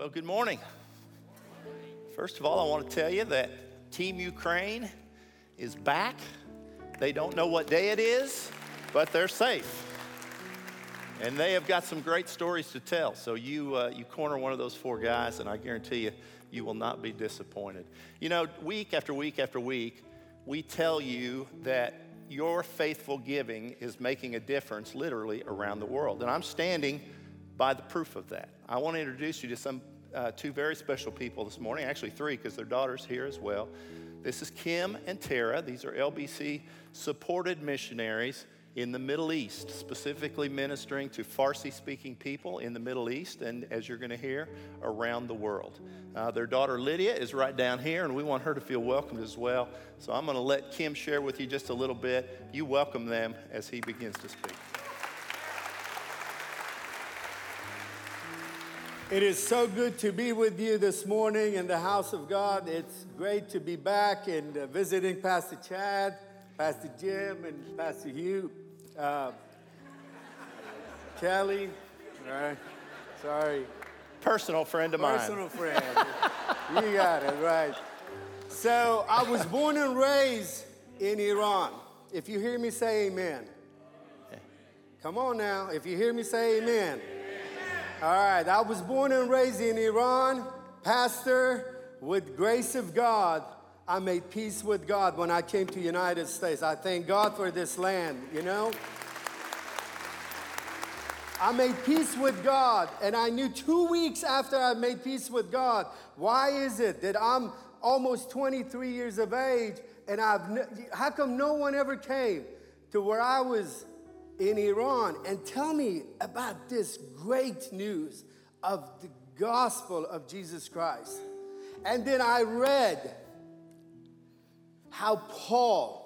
Well, good morning. First of all, I want to tell you that Team Ukraine is back. They don't know what day it is, but they're safe. And they have got some great stories to tell. So you, uh, you corner one of those four guys, and I guarantee you, you will not be disappointed. You know, week after week after week, we tell you that your faithful giving is making a difference literally around the world. And I'm standing by the proof of that. I want to introduce you to some uh, two very special people this morning, actually three, because their daughter's here as well. This is Kim and Tara. These are LBC supported missionaries in the Middle East, specifically ministering to Farsi speaking people in the Middle East, and as you're going to hear, around the world. Uh, their daughter Lydia is right down here, and we want her to feel welcomed as well. So I'm going to let Kim share with you just a little bit. You welcome them as he begins to speak. It is so good to be with you this morning in the house of God. It's great to be back and uh, visiting Pastor Chad, Pastor Jim, and Pastor Hugh. Uh, Kelly, all right, sorry. Personal friend of Personal mine. Personal friend. you got it, right. So I was born and raised in Iran. If you hear me say amen. Come on now. If you hear me say amen. All right, I was born and raised in Iran, pastor. With grace of God, I made peace with God when I came to United States. I thank God for this land, you know? I made peace with God, and I knew two weeks after I made peace with God, why is it that I'm almost 23 years of age and I've, how come no one ever came to where I was in Iran and tell me about this great news of the gospel of Jesus Christ. And then I read how Paul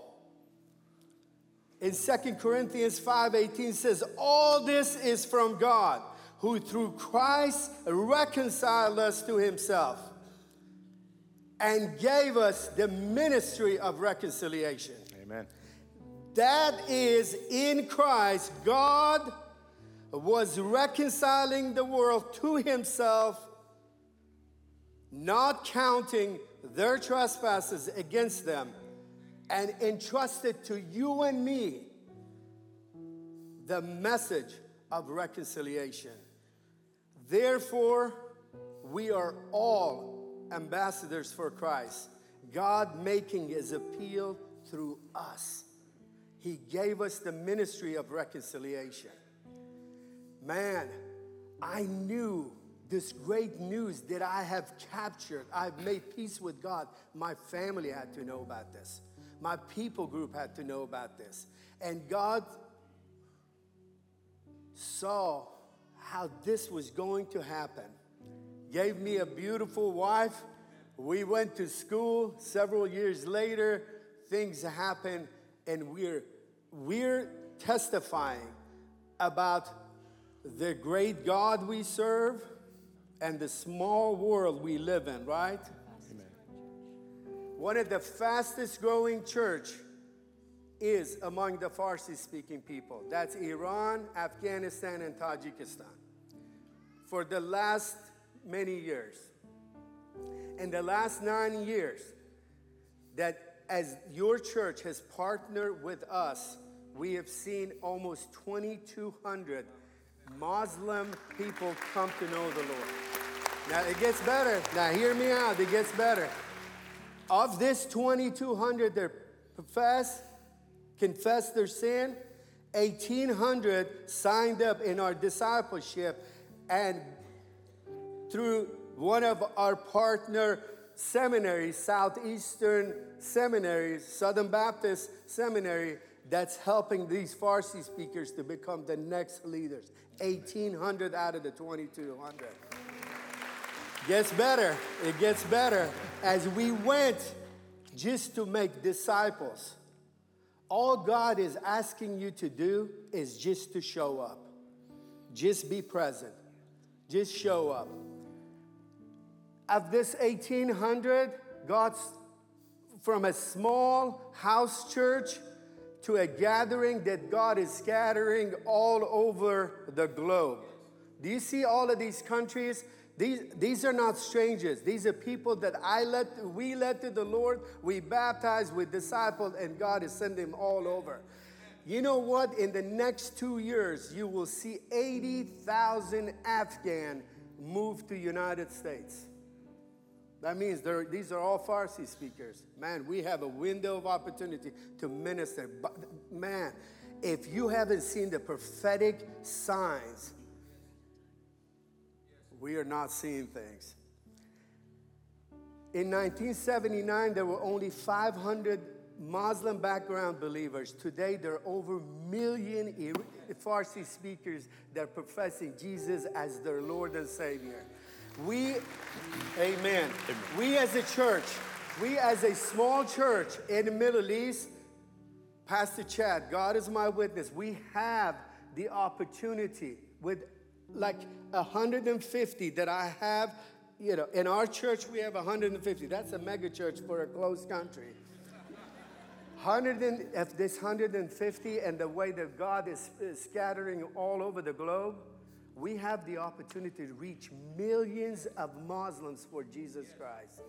in 2 Corinthians 5:18 says all this is from God who through Christ reconciled us to himself and gave us the ministry of reconciliation. Amen. That is, in Christ, God was reconciling the world to himself, not counting their trespasses against them, and entrusted to you and me the message of reconciliation. Therefore, we are all ambassadors for Christ, God making his appeal through us. He gave us the ministry of reconciliation. Man, I knew this great news that I have captured. I've made peace with God. My family had to know about this. My people group had to know about this. And God saw how this was going to happen. Gave me a beautiful wife. We went to school. Several years later, things happened, and we're we're testifying about the great God we serve and the small world we live in, right? Amen. One of the fastest growing church is among the Farsi speaking people. That's Iran, Afghanistan, and Tajikistan. For the last many years. In the last nine years, that as your church has partnered with us we have seen almost 2,200 Muslim people come to know the Lord. Now it gets better. Now hear me out. It gets better. Of this 2,200 that profess, confess their sin, 1,800 signed up in our discipleship, and through one of our partner seminaries, Southeastern Seminaries, Southern Baptist Seminary, that's helping these Farsi speakers to become the next leaders. 1,800 out of the 2,200. Gets better. It gets better. As we went just to make disciples, all God is asking you to do is just to show up. Just be present. Just show up. Of this 1,800, God's from a small house church to a gathering that God is scattering all over the globe. Do you see all of these countries? These, these are not strangers. These are people that I led, we led to the Lord, we baptized, we discipled, and God is sending them all over. You know what? In the next two years, you will see 80,000 Afghan move to United States. That means these are all Farsi speakers. Man, we have a window of opportunity to minister. But man, if you haven't seen the prophetic signs, we are not seeing things. In 1979, there were only 500 Muslim background believers. Today, there are over a million Farsi speakers that are professing Jesus as their Lord and Savior. We, amen. amen. We as a church, we as a small church in the Middle East, Pastor Chad, God is my witness, we have the opportunity with like 150 that I have, you know, in our church we have 150. That's a mega church for a closed country. 100 of this 150 and the way that God is, is scattering all over the globe, we have the opportunity to reach millions of Muslims for Jesus Christ.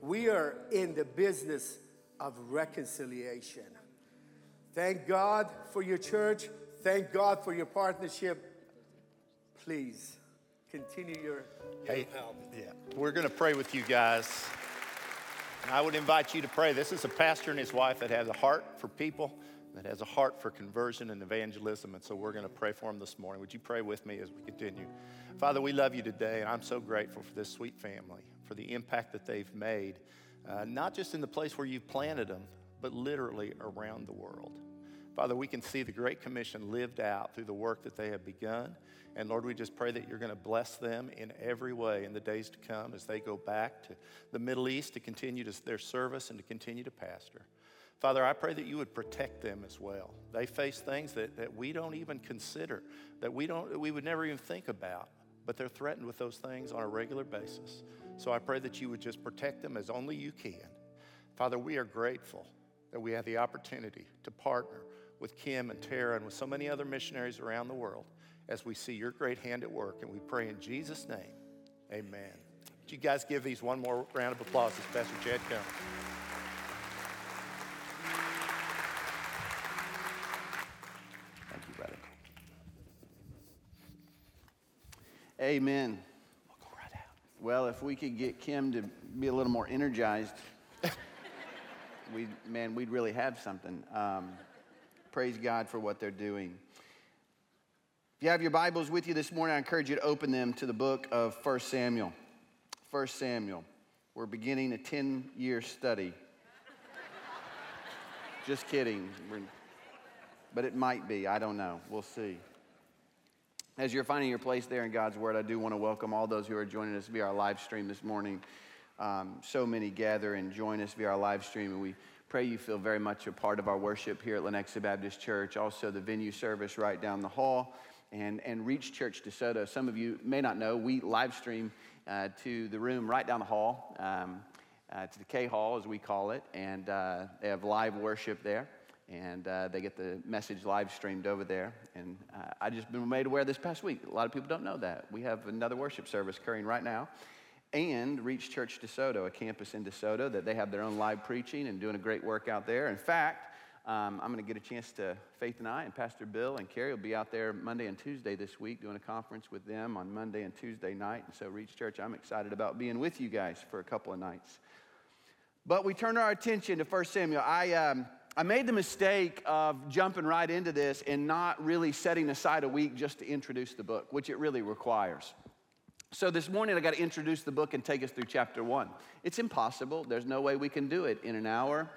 We are in the business of reconciliation. Thank God for your church. Thank God for your partnership. Please continue your, your hey, help. Yeah, we're going to pray with you guys. And I would invite you to pray. This is a pastor and his wife that has a heart for people, that has a heart for conversion and evangelism. And so we're going to pray for them this morning. Would you pray with me as we continue? Father, we love you today, and I'm so grateful for this sweet family, for the impact that they've made, uh, not just in the place where you've planted them, but literally around the world. Father, we can see the Great Commission lived out through the work that they have begun. And Lord, we just pray that you're going to bless them in every way in the days to come as they go back to the Middle East to continue to their service and to continue to pastor. Father, I pray that you would protect them as well. They face things that, that we don't even consider, that we, don't, we would never even think about, but they're threatened with those things on a regular basis. So I pray that you would just protect them as only you can. Father, we are grateful that we have the opportunity to partner with Kim and Tara and with so many other missionaries around the world as we see your great hand at work. And we pray in Jesus' name, amen. Would you guys give these one more round of applause as Pastor Chad comes? Thank you, brother. Amen. We'll go right out. Well, if we could get Kim to be a little more energized, we man, we'd really have something. Um, praise God for what they're doing. If you have your Bibles with you this morning, I encourage you to open them to the book of 1 Samuel. 1 Samuel. We're beginning a 10 year study. Just kidding. But it might be. I don't know. We'll see. As you're finding your place there in God's Word, I do want to welcome all those who are joining us via our live stream this morning. Um, so many gather and join us via our live stream, and we pray you feel very much a part of our worship here at Lenexa Baptist Church. Also, the venue service right down the hall and, and Reach Church DeSoto. Some of you may not know, we live stream uh, to the room right down the hall, um, uh, to the K Hall, as we call it, and uh, they have live worship there. And uh, they get the message live streamed over there. And uh, I just been made aware this past week. A lot of people don't know that. We have another worship service occurring right now and Reach Church DeSoto, a campus in DeSoto, that they have their own live preaching and doing a great work out there. In fact, um, I'm going to get a chance to, Faith and I and Pastor Bill and Carrie will be out there Monday and Tuesday this week doing a conference with them on Monday and Tuesday night. And so, Reach Church, I'm excited about being with you guys for a couple of nights. But we turn our attention to 1 Samuel. I, um, I made the mistake of jumping right into this and not really setting aside a week just to introduce the book, which it really requires. So this morning, I got to introduce the book and take us through chapter one. It's impossible. There's no way we can do it in an hour.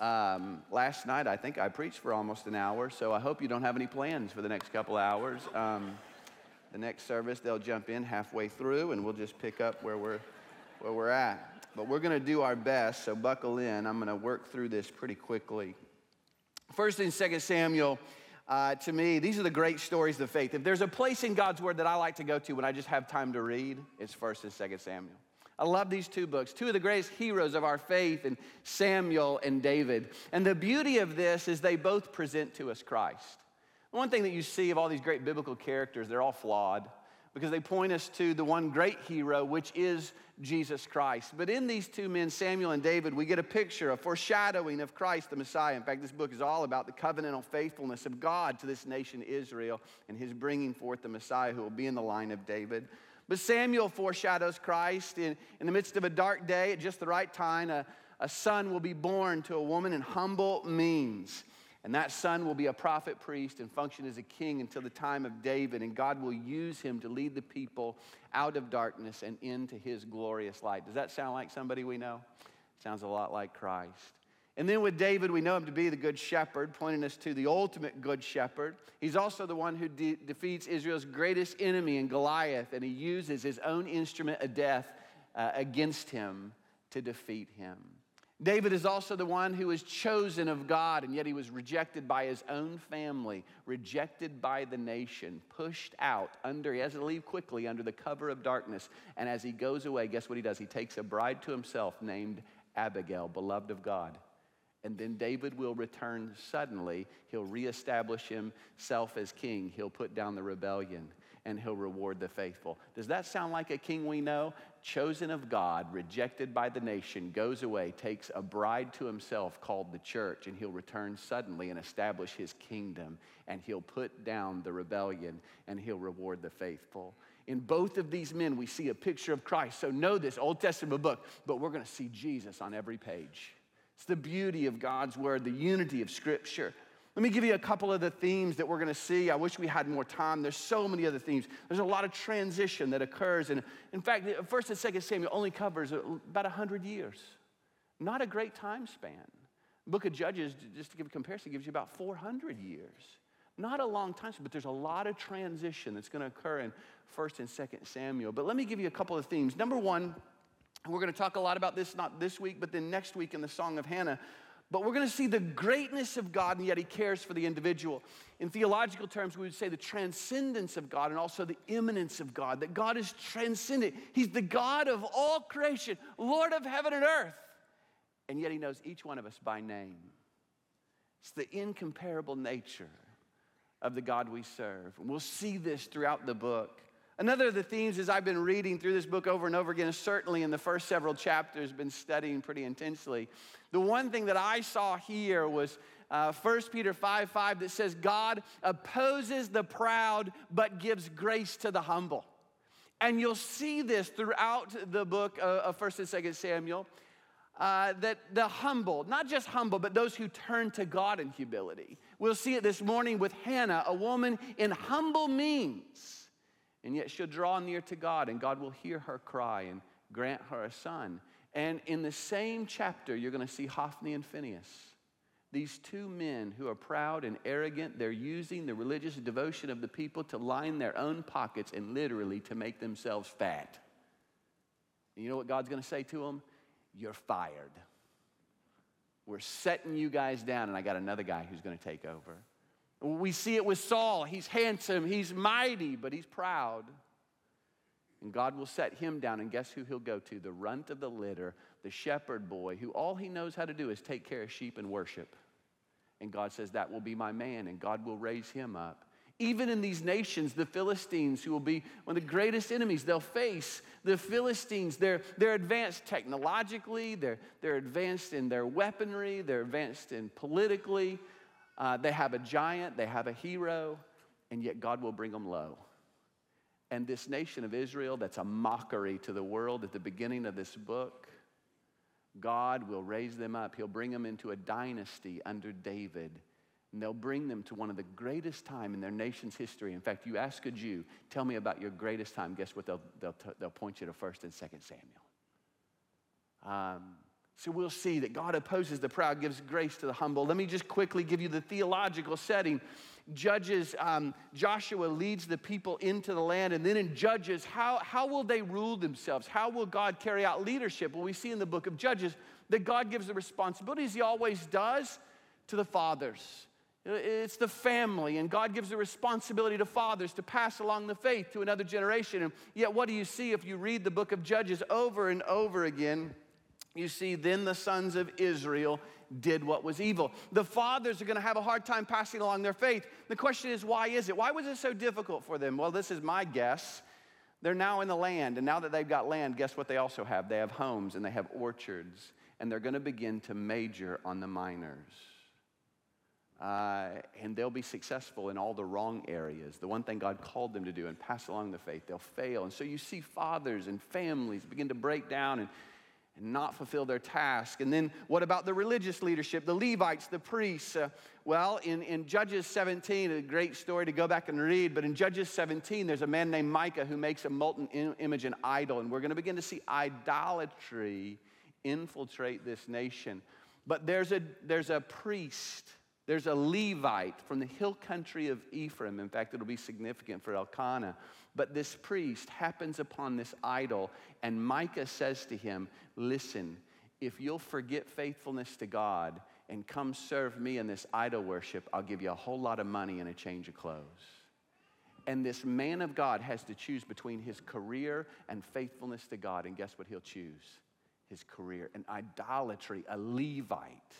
Um, last night, I think I preached for almost an hour, so I hope you don't have any plans for the next couple hours. Um, the next service, they'll jump in halfway through, and we'll just pick up where we're, where we're at. But we're going to do our best, so buckle in. I'm going to work through this pretty quickly. First in 2 Samuel, uh, to me, these are the great stories of faith. If there's a place in God's Word that I like to go to when I just have time to read, it's 1st and 2nd Samuel. I love these two books, two of the greatest heroes of our faith, and Samuel and David. And the beauty of this is they both present to us Christ. One thing that you see of all these great biblical characters, they're all flawed. Because they point us to the one great hero, which is Jesus Christ. But in these two men, Samuel and David, we get a picture, a foreshadowing of Christ the Messiah. In fact, this book is all about the covenantal faithfulness of God to this nation, Israel, and his bringing forth the Messiah who will be in the line of David. But Samuel foreshadows Christ in, in the midst of a dark day at just the right time. A, a son will be born to a woman in humble means. And that son will be a prophet priest and function as a king until the time of David. And God will use him to lead the people out of darkness and into his glorious light. Does that sound like somebody we know? Sounds a lot like Christ. And then with David, we know him to be the good shepherd, pointing us to the ultimate good shepherd. He's also the one who de- defeats Israel's greatest enemy in Goliath, and he uses his own instrument of death uh, against him to defeat him. David is also the one who was chosen of God, and yet he was rejected by his own family, rejected by the nation, pushed out under, he has to leave quickly under the cover of darkness. And as he goes away, guess what he does? He takes a bride to himself named Abigail, beloved of God. And then David will return suddenly. He'll reestablish himself as king. He'll put down the rebellion and he'll reward the faithful. Does that sound like a king we know? Chosen of God, rejected by the nation, goes away, takes a bride to himself called the church, and he'll return suddenly and establish his kingdom, and he'll put down the rebellion, and he'll reward the faithful. In both of these men, we see a picture of Christ. So know this Old Testament book, but we're going to see Jesus on every page. It's the beauty of God's word, the unity of Scripture. Let me give you a couple of the themes that we're going to see. I wish we had more time. There's so many other themes. There's a lot of transition that occurs. And in fact, 1st and 2nd Samuel only covers about 100 years. Not a great time span. book of Judges, just to give a comparison, gives you about 400 years. Not a long time, but there's a lot of transition that's going to occur in 1st and 2nd Samuel. But let me give you a couple of themes. Number one, we're going to talk a lot about this, not this week, but then next week in the Song of Hannah. But we're going to see the greatness of God, and yet He cares for the individual. In theological terms, we would say the transcendence of God and also the immanence of God, that God is transcendent. He's the God of all creation, Lord of heaven and earth. And yet He knows each one of us by name. It's the incomparable nature of the God we serve. And we'll see this throughout the book. Another of the themes as I've been reading through this book over and over again, certainly in the first several chapters, been studying pretty intensely. The one thing that I saw here was uh, 1 Peter 5 5 that says, God opposes the proud but gives grace to the humble. And you'll see this throughout the book of 1st and 2nd Samuel. Uh, that the humble, not just humble, but those who turn to God in humility. We'll see it this morning with Hannah, a woman in humble means and yet she'll draw near to God, and God will hear her cry and grant her a son. And in the same chapter, you're going to see Hophni and Phinehas. These two men who are proud and arrogant, they're using the religious devotion of the people to line their own pockets and literally to make themselves fat. And you know what God's going to say to them? You're fired. We're setting you guys down, and I got another guy who's going to take over. We see it with Saul. He's handsome, he's mighty, but he's proud. And God will set him down, and guess who he'll go to? The runt of the litter, the shepherd boy, who all he knows how to do is take care of sheep and worship. And God says, That will be my man, and God will raise him up. Even in these nations, the Philistines, who will be one of the greatest enemies they'll face, the Philistines, they're, they're advanced technologically, they're, they're advanced in their weaponry, they're advanced in politically, uh, they have a giant, they have a hero, and yet God will bring them low. And this nation of Israel, that's a mockery to the world at the beginning of this book, God will raise them up. He'll bring them into a dynasty under David. And they'll bring them to one of the greatest time in their nation's history. In fact, you ask a Jew, tell me about your greatest time. Guess what? They'll, they'll, they'll point you to 1st and 2nd Samuel. Um, so we'll see that God opposes the proud, gives grace to the humble. Let me just quickly give you the theological setting. Judges, um, Joshua leads the people into the land, and then in Judges, how, how will they rule themselves? How will God carry out leadership? Well, we see in the book of Judges that God gives the responsibilities, He always does, to the fathers. It's the family, and God gives the responsibility to fathers to pass along the faith to another generation. And yet, what do you see if you read the book of Judges over and over again? You see, then the sons of Israel did what was evil. The fathers are going to have a hard time passing along their faith. The question is, why is it? Why was it so difficult for them? Well, this is my guess. They're now in the land, and now that they've got land, guess what they also have? They have homes and they have orchards, and they're going to begin to major on the minors. Uh, and they'll be successful in all the wrong areas, the one thing God called them to do, and pass along the faith. They'll fail. And so you see fathers and families begin to break down and, and not fulfill their task. And then what about the religious leadership, the Levites, the priests? Uh, well, in, in Judges 17, a great story to go back and read, but in Judges 17, there's a man named Micah who makes a molten image an idol. And we're going to begin to see idolatry infiltrate this nation. But there's a, there's a priest there's a Levite from the hill country of Ephraim. In fact, it'll be significant for Elkanah. But this priest happens upon this idol, and Micah says to him, Listen, if you'll forget faithfulness to God and come serve me in this idol worship, I'll give you a whole lot of money and a change of clothes. And this man of God has to choose between his career and faithfulness to God. And guess what he'll choose? His career. And idolatry, a Levite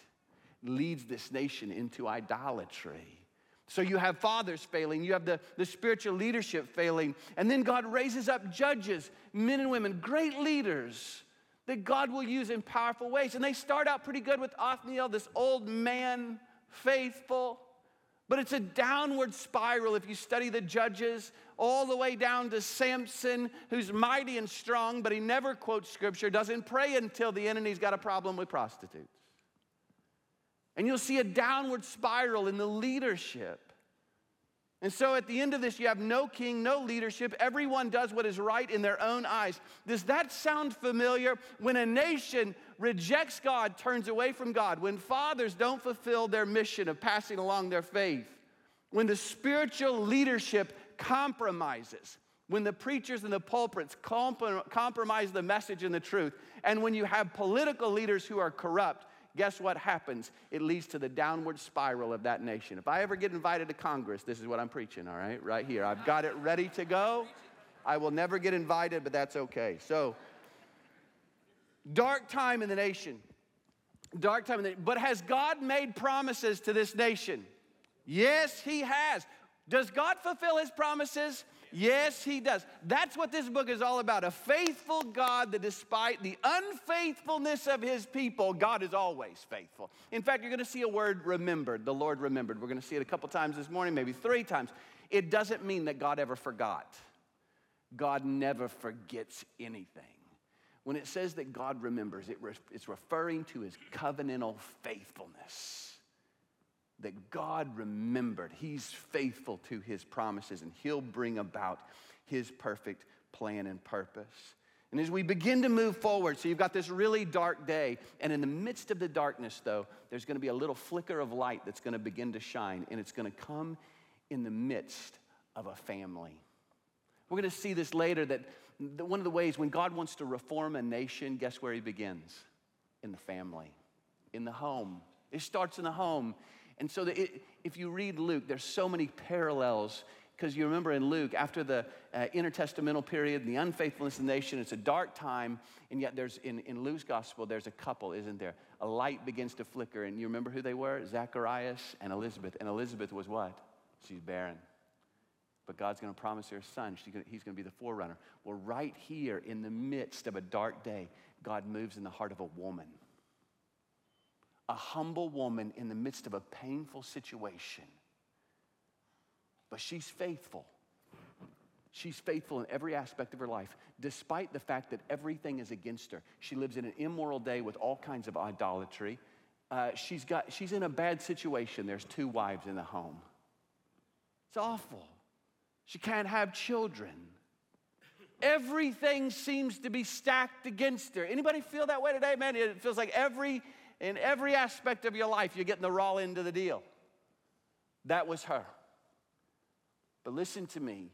leads this nation into idolatry. So you have fathers failing, you have the, the spiritual leadership failing, and then God raises up judges, men and women, great leaders that God will use in powerful ways. And they start out pretty good with Othniel, this old man, faithful. But it's a downward spiral if you study the judges, all the way down to Samson, who's mighty and strong, but he never quotes scripture, doesn't pray until the he's got a problem with prostitutes. And you'll see a downward spiral in the leadership. And so at the end of this, you have no king, no leadership. Everyone does what is right in their own eyes. Does that sound familiar? When a nation rejects God, turns away from God, when fathers don't fulfill their mission of passing along their faith, when the spiritual leadership compromises, when the preachers and the pulpits compromise the message and the truth, and when you have political leaders who are corrupt, guess what happens? It leads to the downward spiral of that nation. If I ever get invited to Congress, this is what I'm preaching, all right? Right here. I've got it ready to go. I will never get invited, but that's okay. So, dark time in the nation. Dark time in the But has God made promises to this nation? Yes, He has. Does God fulfill His promises? Yes, he does. That's what this book is all about. A faithful God that, despite the unfaithfulness of his people, God is always faithful. In fact, you're going to see a word remembered. The Lord remembered. We're going to see it a couple times this morning, maybe three times. It doesn't mean that God ever forgot, God never forgets anything. When it says that God remembers, it re- it's referring to his covenantal faithfulness that God remembered. He's faithful to his promises and he'll bring about his perfect plan and purpose. And as we begin to move forward, so you've got this really dark day, and in the midst of the darkness, though, there's to be a little flicker of light that's to begin to shine, and it's to come in the midst of a family. We're to see this later that one of the ways when God wants to reform a nation, guess where he begins? In the family, in the home. It starts in the home. And so it, if you read Luke, there's so many parallels because you remember in Luke, after the uh, intertestamental period, the unfaithfulness of the nation, it's a dark time, and yet there's in, in Luke's gospel, there's a couple, isn't there? A light begins to flicker, and you remember who they were? Zacharias and Elizabeth. And Elizabeth was what? She's barren. But God's going to promise her a son. Gonna, he's going to be the forerunner. Well, right here in the midst of a dark day, God moves in the heart of a woman a humble woman in the midst of a painful situation. But she's faithful. She's faithful in every aspect of her life, despite the fact that everything is against her. She lives in an immoral day with all kinds of idolatry. Uh, she's, got, she's in a bad situation. There's two wives in the home. It's awful. She can't have children. Everything seems to be stacked against her. Anybody feel that way today, man? It feels like every in every aspect of your life, you're getting the raw end of the deal. That was her. But listen to me.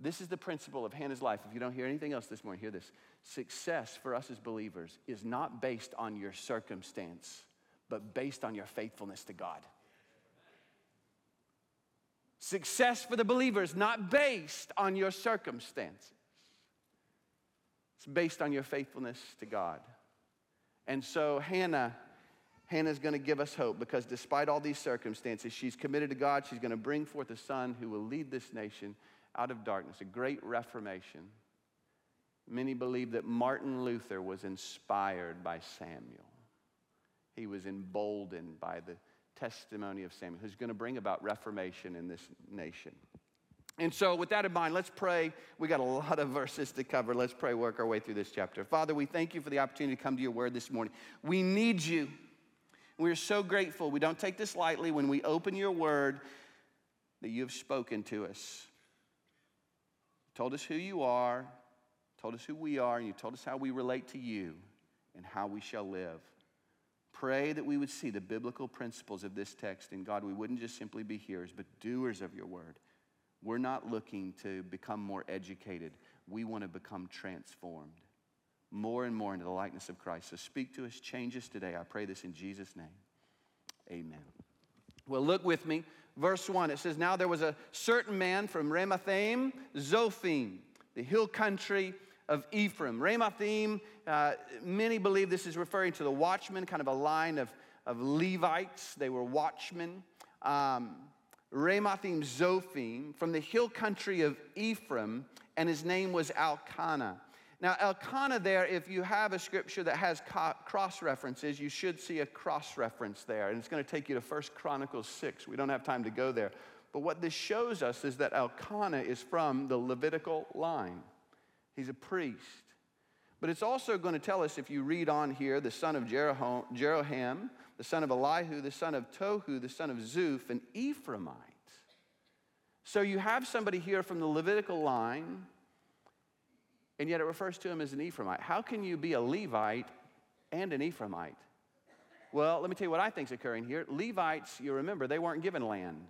This is the principle of Hannah's life. If you don't hear anything else this morning, hear this. Success for us as believers is not based on your circumstance, but based on your faithfulness to God. Success for the believer is not based on your circumstances, it's based on your faithfulness to God. And so Hannah Hannah's going to give us hope because despite all these circumstances, she's committed to God. She's going to bring forth a son who will lead this nation out of darkness, a great reformation. Many believe that Martin Luther was inspired by Samuel. He was emboldened by the testimony of Samuel, who's going to bring about reformation in this nation. And so, with that in mind, let's pray. We got a lot of verses to cover. Let's pray, work our way through this chapter. Father, we thank you for the opportunity to come to your word this morning. We need you. We're so grateful. We don't take this lightly when we open your word that you have spoken to us. You told us who you are, told us who we are, and you told us how we relate to you and how we shall live. Pray that we would see the biblical principles of this text, and God, we wouldn't just simply be hearers, but doers of your word. We're not looking to become more educated. We want to become transformed more and more into the likeness of Christ. So speak to us, change us today. I pray this in Jesus' name. Amen. Well, look with me. Verse 1, it says, Now there was a certain man from Ramathaim, Zophim, the hill country of Ephraim. Ramathaim, uh, many believe this is referring to the watchmen, kind of a line of, of Levites. They were watchmen. Um, Ramathaim Zophim from the hill country of Ephraim, and his name was Elkanah. Now, Elkanah, there, if you have a scripture that has cross references, you should see a cross reference there. And it's going to take you to 1 Chronicles 6. We don't have time to go there. But what this shows us is that Elkanah is from the Levitical line, he's a priest. But it's also going to tell us, if you read on here, the son of Jeroham, the son of Elihu, the son of Tohu, the son of Zuph, an Ephraimite. So you have somebody here from the Levitical line, and yet it refers to him as an Ephraimite. How can you be a Levite and an Ephraimite? Well, let me tell you what I think is occurring here. Levites, you remember, they weren't given land.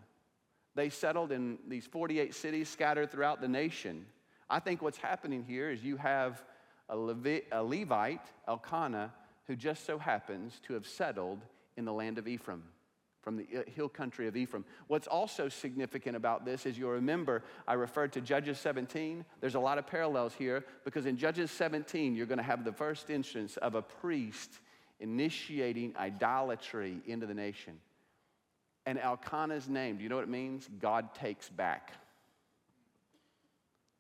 They settled in these 48 cities scattered throughout the nation. I think what's happening here is you have a, Levi- a Levite, Elkanah, who just so happens to have settled in the land of Ephraim, from the hill country of Ephraim. What's also significant about this is you'll remember I referred to Judges 17. There's a lot of parallels here because in Judges 17, you're going to have the first instance of a priest initiating idolatry into the nation. And Elkanah's name, do you know what it means? God takes back.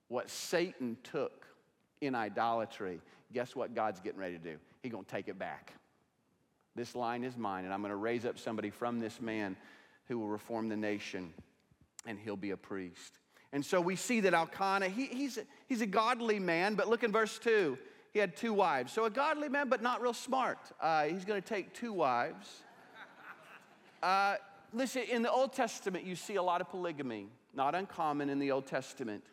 What Satan took in idolatry, guess what God's getting ready to do? He's going to take it back. This line is mine, and I'm going to raise up somebody from this man who will reform the nation, and he'll be a priest. And so we see that Elkanah, he, he's, a, he's a godly man, but look in verse 2. He had two wives. So a godly man, but not real smart. Uh, he's going to take two wives. Uh, listen, in the Old Testament, you see a lot of polygamy, not uncommon in the Old Testament.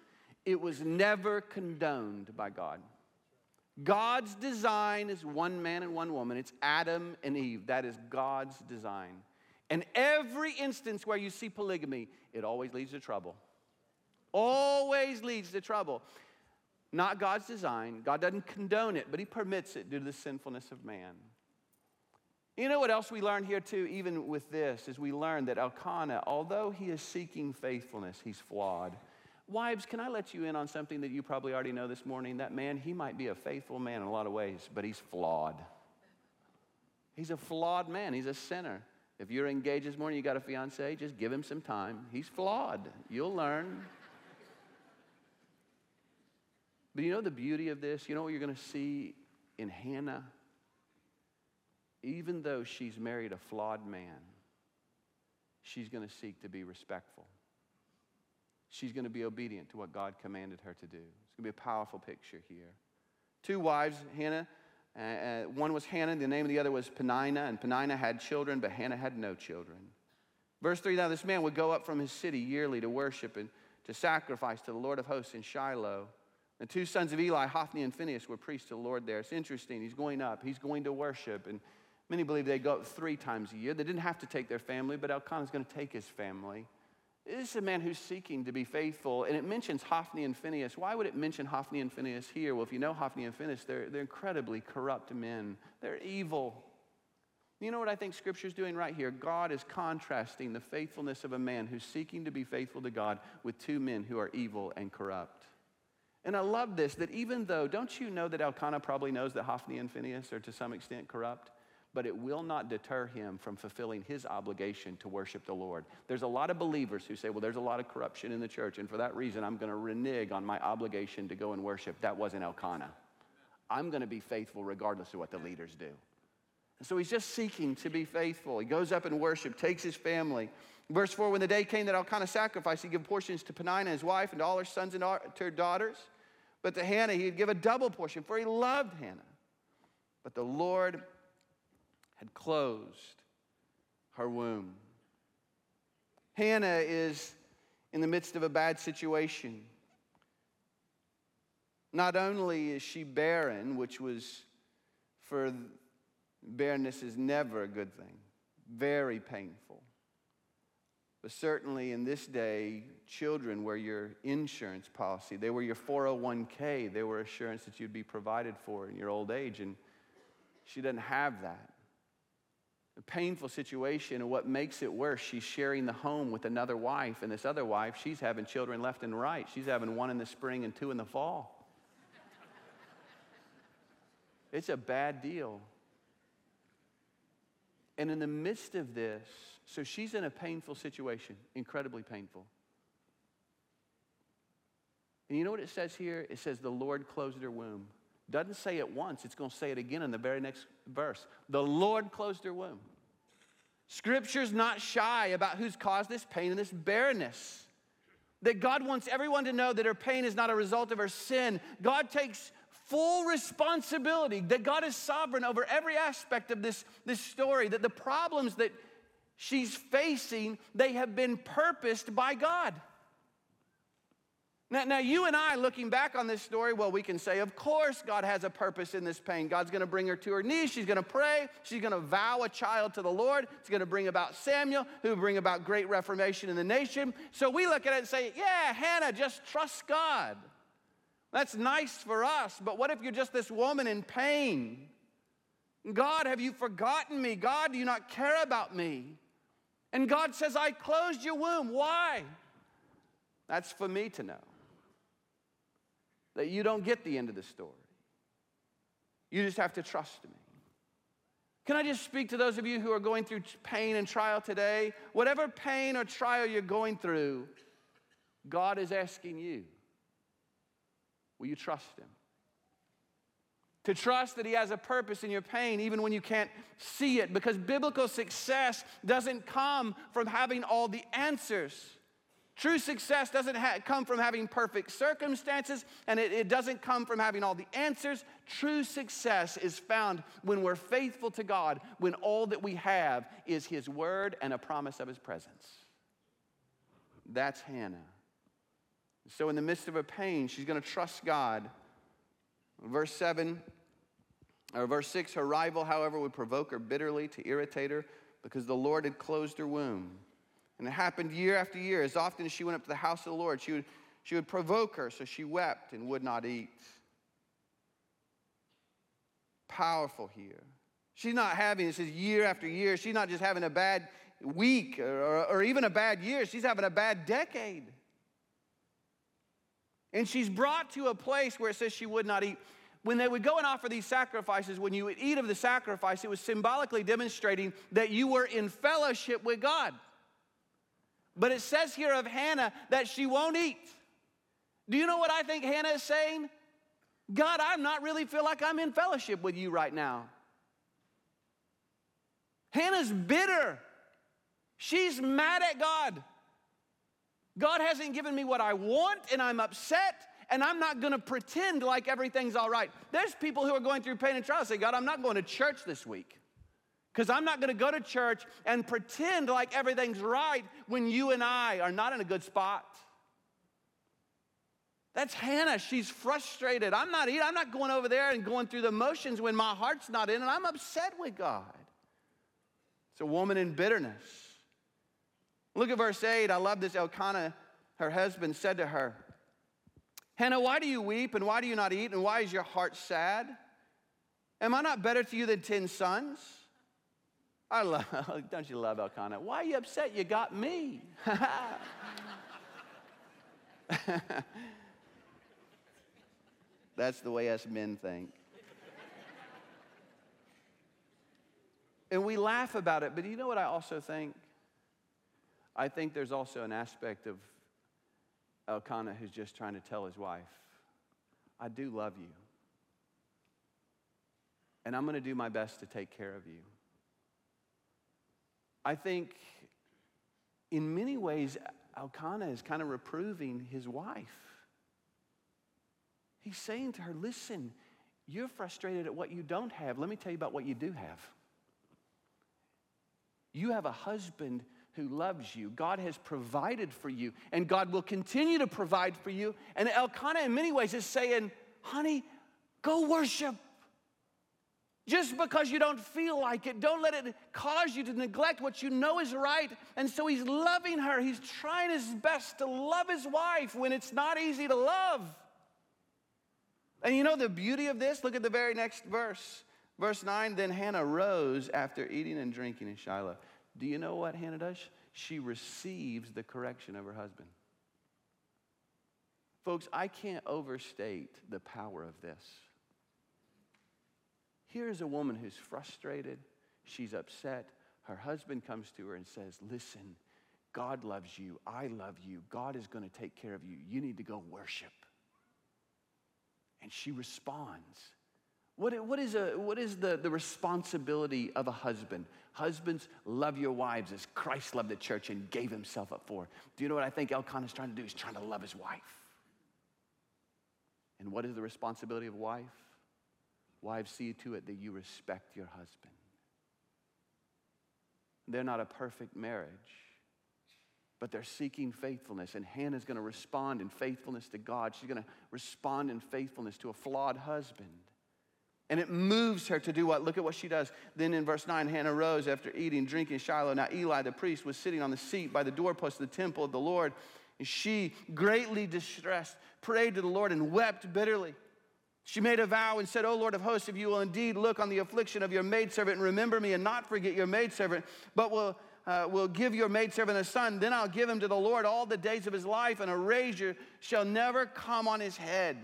It was never condoned by God. God's design is one man and one woman. It's Adam and Eve. That is God's design. And every instance where you see polygamy, it always leads to trouble. Always leads to trouble. Not God's design. God doesn't condone it, but He permits it due to the sinfulness of man. You know what else we learn here, too, even with this, is we learn that Elkanah, although he is seeking faithfulness, he's flawed. Wives, can I let you in on something that you probably already know this morning? That man, he might be a faithful man in a lot of ways, but he's flawed. He's a flawed man, he's a sinner. If you're engaged this morning, you got a fiance, just give him some time. He's flawed. You'll learn. But you know the beauty of this? You know what you're going to see in Hannah? Even though she's married a flawed man, she's going to seek to be respectful she's going to be obedient to what God commanded her to do. It's going to be a powerful picture here. Two wives, Hannah. Uh, uh, one was Hannah, the name of the other was Peninnah, and Peninnah had children, but Hannah had no children. Verse 3 Now this man would go up from his city yearly to worship and to sacrifice to the Lord of hosts in Shiloh. The two sons of Eli, Hophni and Phinehas, were priests to the Lord there. It's interesting. He's going up, he's going to worship. And many believe they go up three times a year. They didn't have to take their family, but Elkanah's going to take his family. This is a man who's seeking to be faithful, and it mentions Hophni and Phinehas. Why would it mention Hophni and Phinehas here? Well, if you know Hophni and Phinehas, they're, they're incredibly corrupt men, they're evil. You know what I think Scripture's doing right here? God is contrasting the faithfulness of a man who's seeking to be faithful to God with two men who are evil and corrupt. And I love this that even though, don't you know that Elkanah probably knows that Hophni and Phinehas are to some extent corrupt? But it will not deter him from fulfilling his obligation to worship the Lord. There's a lot of believers who say, Well, there's a lot of corruption in the church, and for that reason, I'm going to renege on my obligation to go and worship. That wasn't Elkanah. I'm going to be faithful regardless of what the leaders do. And so he's just seeking to be faithful. He goes up and worship, takes his family. Verse 4 When the day came that Elkanah sacrificed, he gave portions to Peninnah, his wife, and to all her sons and her daughters. But to Hannah, he'd give a double portion, for he loved Hannah. But the Lord had closed her womb. Hannah is in the midst of a bad situation. Not only is she barren, which was for barrenness is never a good thing, very painful. But certainly in this day, children were your insurance policy. They were your 401k. They were assurance that you'd be provided for in your old age. And she doesn't have that. Painful situation, and what makes it worse, she's sharing the home with another wife. And this other wife, she's having children left and right. She's having one in the spring and two in the fall. It's a bad deal. And in the midst of this, so she's in a painful situation, incredibly painful. And you know what it says here? It says, The Lord closed her womb. Doesn't say it once, it's going to say it again in the very next verse. The Lord closed her womb. Scripture's not shy about who's caused this pain and this barrenness. That God wants everyone to know that her pain is not a result of her sin. God takes full responsibility that God is sovereign over every aspect of this, this story, that the problems that she's facing, they have been purposed by God. Now, now, you and I, looking back on this story, well, we can say, of course, God has a purpose in this pain. God's going to bring her to her knees. She's going to pray. She's going to vow a child to the Lord. It's going to bring about Samuel, who will bring about great reformation in the nation. So we look at it and say, yeah, Hannah, just trust God. That's nice for us, but what if you're just this woman in pain? God, have you forgotten me? God, do you not care about me? And God says, I closed your womb. Why? That's for me to know. That you don't get the end of the story. You just have to trust me. Can I just speak to those of you who are going through pain and trial today? Whatever pain or trial you're going through, God is asking you Will you trust Him? To trust that He has a purpose in your pain, even when you can't see it, because biblical success doesn't come from having all the answers. True success doesn't ha- come from having perfect circumstances, and it, it doesn't come from having all the answers. True success is found when we're faithful to God, when all that we have is His word and a promise of His presence. That's Hannah. So, in the midst of her pain, she's going to trust God. Verse 7 or verse 6 her rival, however, would provoke her bitterly to irritate her because the Lord had closed her womb. And it happened year after year. As often as she went up to the house of the Lord, she would, she would provoke her, so she wept and would not eat. Powerful here. She's not having, this is year after year. She's not just having a bad week or, or, or even a bad year, she's having a bad decade. And she's brought to a place where it says she would not eat. When they would go and offer these sacrifices, when you would eat of the sacrifice, it was symbolically demonstrating that you were in fellowship with God. But it says here of Hannah that she won't eat. Do you know what I think Hannah is saying? God, I'm not really feel like I'm in fellowship with you right now. Hannah's bitter. She's mad at God. God hasn't given me what I want, and I'm upset, and I'm not gonna pretend like everything's all right. There's people who are going through pain and trial say, God, I'm not going to church this week. Because I'm not gonna go to church and pretend like everything's right when you and I are not in a good spot. That's Hannah. She's frustrated. I'm not I'm not going over there and going through the motions when my heart's not in, and I'm upset with God. It's a woman in bitterness. Look at verse 8. I love this. Elkanah, her husband, said to her, Hannah, why do you weep and why do you not eat and why is your heart sad? Am I not better to you than 10 sons? I love, don't you love Elkanah? Why are you upset? You got me. That's the way us men think. And we laugh about it, but you know what I also think? I think there's also an aspect of Elkanah who's just trying to tell his wife, I do love you. And I'm going to do my best to take care of you. I think in many ways, Elkanah is kind of reproving his wife. He's saying to her, Listen, you're frustrated at what you don't have. Let me tell you about what you do have. You have a husband who loves you. God has provided for you, and God will continue to provide for you. And Elkanah, in many ways, is saying, Honey, go worship. Just because you don't feel like it, don't let it cause you to neglect what you know is right. And so he's loving her. He's trying his best to love his wife when it's not easy to love. And you know the beauty of this? Look at the very next verse. Verse 9 Then Hannah rose after eating and drinking in Shiloh. Do you know what Hannah does? She receives the correction of her husband. Folks, I can't overstate the power of this. Here's a woman who's frustrated, she's upset. Her husband comes to her and says, Listen, God loves you. I love you. God is going to take care of you. You need to go worship. And she responds. What, what is, a, what is the, the responsibility of a husband? Husbands, love your wives as Christ loved the church and gave himself up for. Do you know what I think Elkanah is trying to do? He's trying to love his wife. And what is the responsibility of a wife? Wives, see to it that you respect your husband. They're not a perfect marriage, but they're seeking faithfulness. And Hannah's going to respond in faithfulness to God. She's going to respond in faithfulness to a flawed husband. And it moves her to do what? Look at what she does. Then in verse 9, Hannah rose after eating, drinking Shiloh. Now Eli the priest was sitting on the seat by the doorpost of the temple of the Lord. And she, greatly distressed, prayed to the Lord and wept bitterly. She made a vow and said, O Lord of hosts, if you will indeed look on the affliction of your maidservant and remember me and not forget your maidservant, but will, uh, will give your maidservant a son, then I'll give him to the Lord all the days of his life, and a razor shall never come on his head.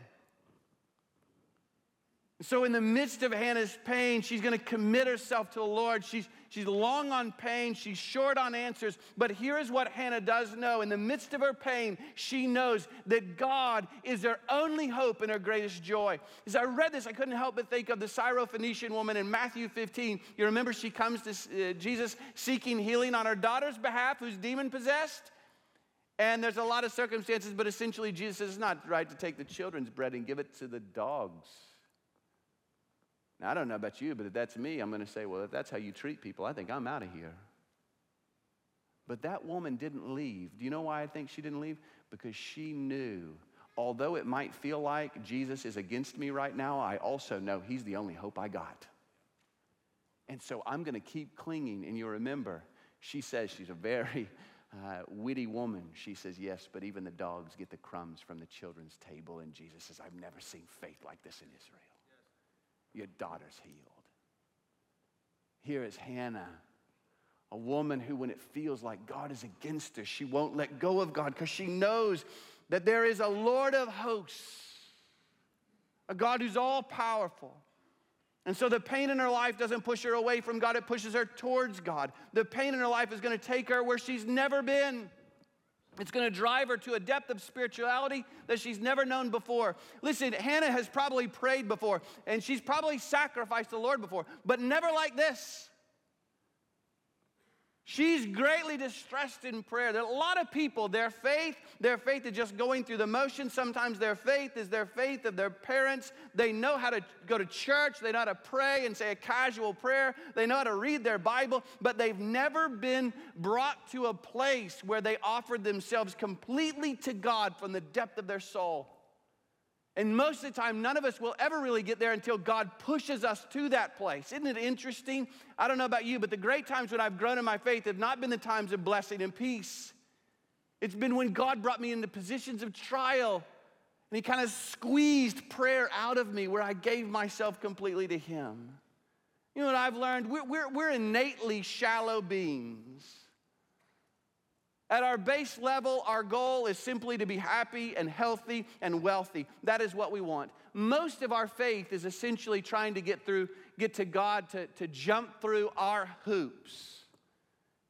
So, in the midst of Hannah's pain, she's going to commit herself to the Lord. She's, she's long on pain, she's short on answers. But here is what Hannah does know in the midst of her pain, she knows that God is her only hope and her greatest joy. As I read this, I couldn't help but think of the Syrophoenician woman in Matthew 15. You remember she comes to uh, Jesus seeking healing on her daughter's behalf, who's demon possessed? And there's a lot of circumstances, but essentially, Jesus says it's not right to take the children's bread and give it to the dogs. Now, I don't know about you, but if that's me, I'm going to say, well, if that's how you treat people, I think I'm out of here. But that woman didn't leave. Do you know why I think she didn't leave? Because she knew, although it might feel like Jesus is against me right now, I also know he's the only hope I got. And so I'm going to keep clinging. And you remember, she says she's a very uh, witty woman. She says, Yes, but even the dogs get the crumbs from the children's table. And Jesus says, I've never seen faith like this in Israel your daughter's healed. Here is Hannah, a woman who, when it feels like God is against her, she won't let go of God because she knows that there is a Lord of hosts, a God who's all powerful. And so the pain in her life doesn't push her away from God, it pushes her towards God. The pain in her life is going to take her where she's never been. It's going to drive her to a depth of spirituality that she's never known before. Listen, Hannah has probably prayed before and she's probably sacrificed the Lord before, but never like this. She's greatly distressed in prayer. There are a lot of people, their faith, their faith is just going through the motions. Sometimes their faith is their faith of their parents. They know how to go to church, they know how to pray and say a casual prayer, they know how to read their Bible, but they've never been brought to a place where they offered themselves completely to God from the depth of their soul. And most of the time, none of us will ever really get there until God pushes us to that place. Isn't it interesting? I don't know about you, but the great times when I've grown in my faith have not been the times of blessing and peace. It's been when God brought me into positions of trial and He kind of squeezed prayer out of me where I gave myself completely to Him. You know what I've learned? We're, we're, we're innately shallow beings. At our base level, our goal is simply to be happy and healthy and wealthy. That is what we want. most of our faith is essentially trying to get through, get to God to, to jump through our hoops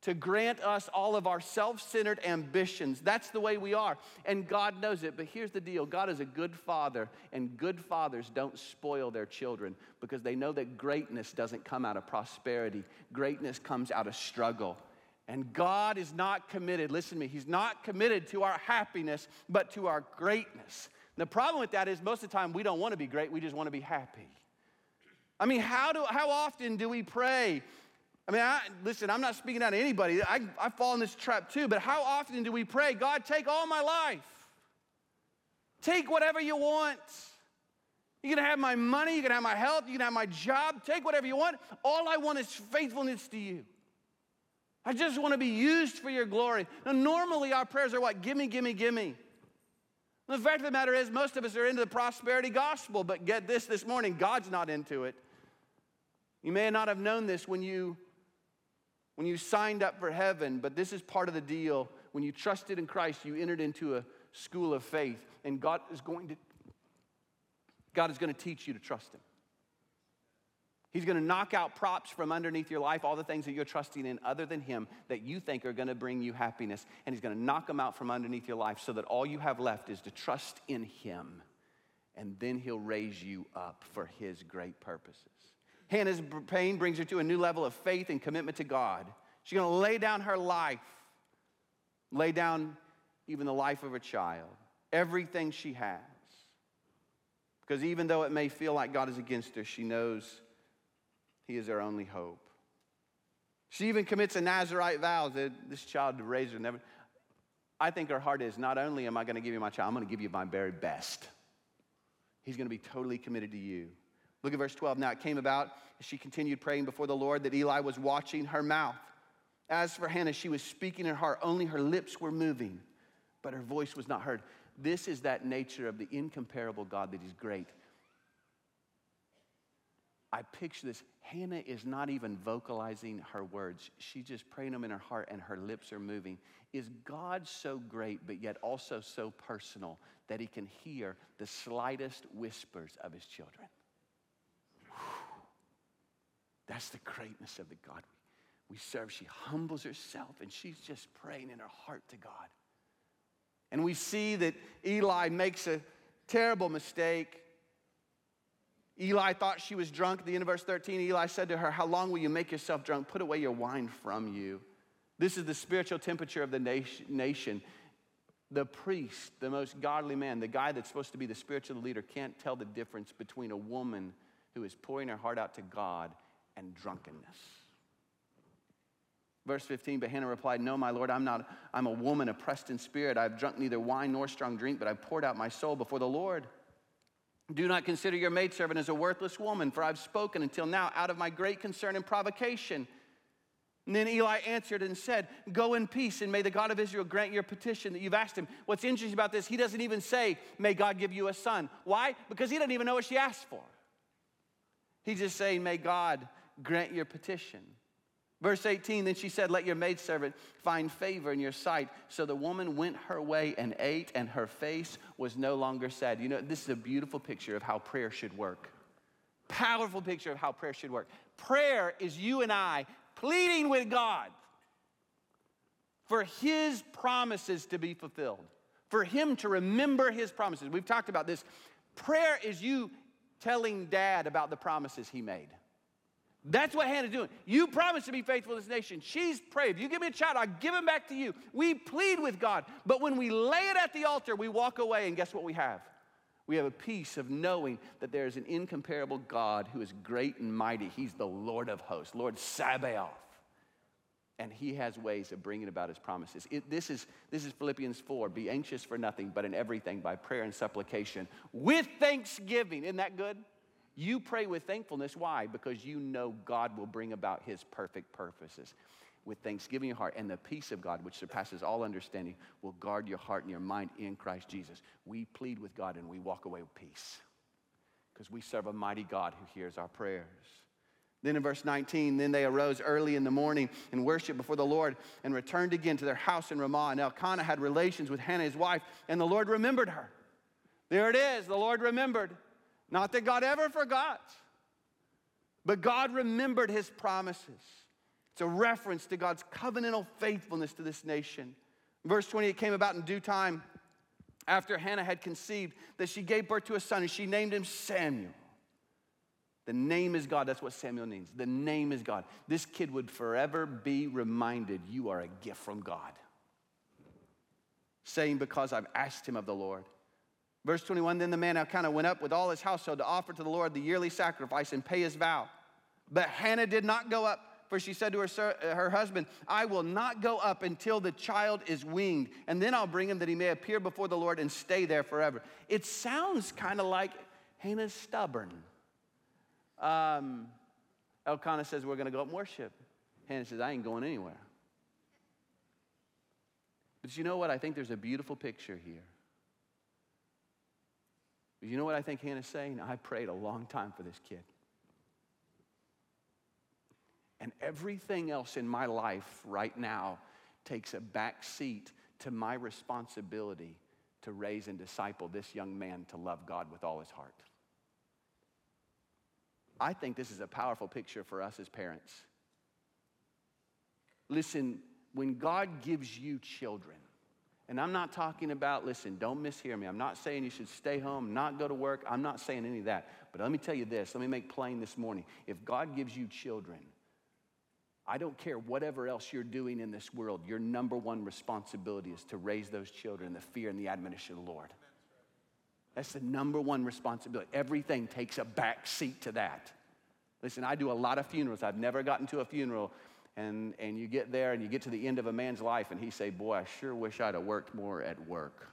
to grant us all of our self centered ambitions. That's the way we are. And God knows it. But here's the deal God is a good father, and good fathers don't spoil their children because they know that greatness doesn't come out of prosperity, greatness comes out of struggle. And God is not committed, listen to me, He's not committed to our happiness, but to our greatness. And the problem with that is most of the time we don't want to be great, we just want to be happy. I mean, how, do, how often do we pray? I mean, I, listen, I'm not speaking out to anybody. I, I fall in this trap too, but how often do we pray, God, take all my life? Take whatever you want. You can have my money, you can have my health, you can have my job, take whatever you want. All I want is faithfulness to you. I just want to be used for your glory. Now, normally our prayers are what? Gimme, gimme, gimme. The fact of the matter is, most of us are into the prosperity gospel, but get this this morning God's not into it. You may not have known this when you when you signed up for heaven, but this is part of the deal. When you trusted in Christ, you entered into a school of faith, and God is going to God is going to teach you to trust him. He's going to knock out props from underneath your life, all the things that you're trusting in other than Him that you think are going to bring you happiness. And He's going to knock them out from underneath your life so that all you have left is to trust in Him. And then He'll raise you up for His great purposes. Hannah's pain brings her to a new level of faith and commitment to God. She's going to lay down her life, lay down even the life of a child, everything she has. Because even though it may feel like God is against her, she knows He is our only hope. She even commits a Nazarite vow that this child to raise her never. I think her heart is not only am I going to give you my child, I'm going to give you my very best. He's going to be totally committed to you. Look at verse 12. Now it came about as she continued praying before the Lord that Eli was watching her mouth. As for Hannah, she was speaking in her heart, only her lips were moving, but her voice was not heard. This is that nature of the incomparable God that is great. I picture this. Hannah is not even vocalizing her words. She's just praying them in her heart and her lips are moving. Is God so great, but yet also so personal that he can hear the slightest whispers of his children? That's the greatness of the God we serve. She humbles herself and she's just praying in her heart to God. And we see that Eli makes a terrible mistake. Eli thought she was drunk. At the end of verse 13, Eli said to her, How long will you make yourself drunk? Put away your wine from you. This is the spiritual temperature of the nation. The priest, the most godly man, the guy that's supposed to be the spiritual leader, can't tell the difference between a woman who is pouring her heart out to God and drunkenness. Verse 15, but Hannah replied, No, my Lord, I'm not, I'm a woman oppressed in spirit. I've drunk neither wine nor strong drink, but I've poured out my soul before the Lord. Do not consider your maidservant as a worthless woman, for I've spoken until now out of my great concern and provocation. And then Eli answered and said, Go in peace, and may the God of Israel grant your petition that you've asked him. What's interesting about this, he doesn't even say, May God give you a son. Why? Because he doesn't even know what she asked for. He's just saying, May God grant your petition. Verse 18, then she said, Let your maidservant find favor in your sight. So the woman went her way and ate, and her face was no longer sad. You know, this is a beautiful picture of how prayer should work. Powerful picture of how prayer should work. Prayer is you and I pleading with God for His promises to be fulfilled, for Him to remember His promises. We've talked about this. Prayer is you telling dad about the promises He made. That's what Hannah's doing. You promised to be faithful to this nation. She's prayed. If you give me a child, I'll give him back to you. We plead with God. But when we lay it at the altar, we walk away, and guess what we have? We have a peace of knowing that there is an incomparable God who is great and mighty. He's the Lord of hosts, Lord Sabaoth. And he has ways of bringing about his promises. It, this, is, this is Philippians 4 Be anxious for nothing, but in everything by prayer and supplication with thanksgiving. Isn't that good? You pray with thankfulness. Why? Because you know God will bring about his perfect purposes. With thanksgiving your heart and the peace of God, which surpasses all understanding, will guard your heart and your mind in Christ Jesus. We plead with God and we walk away with peace because we serve a mighty God who hears our prayers. Then in verse 19, then they arose early in the morning and worshiped before the Lord and returned again to their house in Ramah. And Elkanah had relations with Hannah, his wife, and the Lord remembered her. There it is, the Lord remembered. Not that God ever forgot, but God remembered his promises. It's a reference to God's covenantal faithfulness to this nation. Verse 20, it came about in due time after Hannah had conceived that she gave birth to a son and she named him Samuel. The name is God. That's what Samuel means. The name is God. This kid would forever be reminded you are a gift from God. Saying, Because I've asked him of the Lord. Verse 21 Then the man Elkanah went up with all his household to offer to the Lord the yearly sacrifice and pay his vow. But Hannah did not go up for she said to her, her husband, I will not go up until the child is weaned, and then I'll bring him that he may appear before the Lord and stay there forever. It sounds kind of like Hannah's stubborn. Um, Elkanah says, We're going to go up and worship. Hannah says, I ain't going anywhere. But you know what? I think there's a beautiful picture here. But you know what I think Hannah's saying? I prayed a long time for this kid. And everything else in my life right now takes a back seat to my responsibility to raise and disciple this young man to love God with all his heart. I think this is a powerful picture for us as parents. Listen, when God gives you children, and I'm not talking about, listen, don't mishear me. I'm not saying you should stay home, not go to work. I'm not saying any of that. But let me tell you this. Let me make plain this morning. If God gives you children, I don't care whatever else you're doing in this world, your number one responsibility is to raise those children in the fear and the admonition of the Lord. That's the number one responsibility. Everything takes a back seat to that. Listen, I do a lot of funerals. I've never gotten to a funeral, and, and you get there and you get to the end of a man's life, and he say, Boy, I sure wish I'd have worked more at work.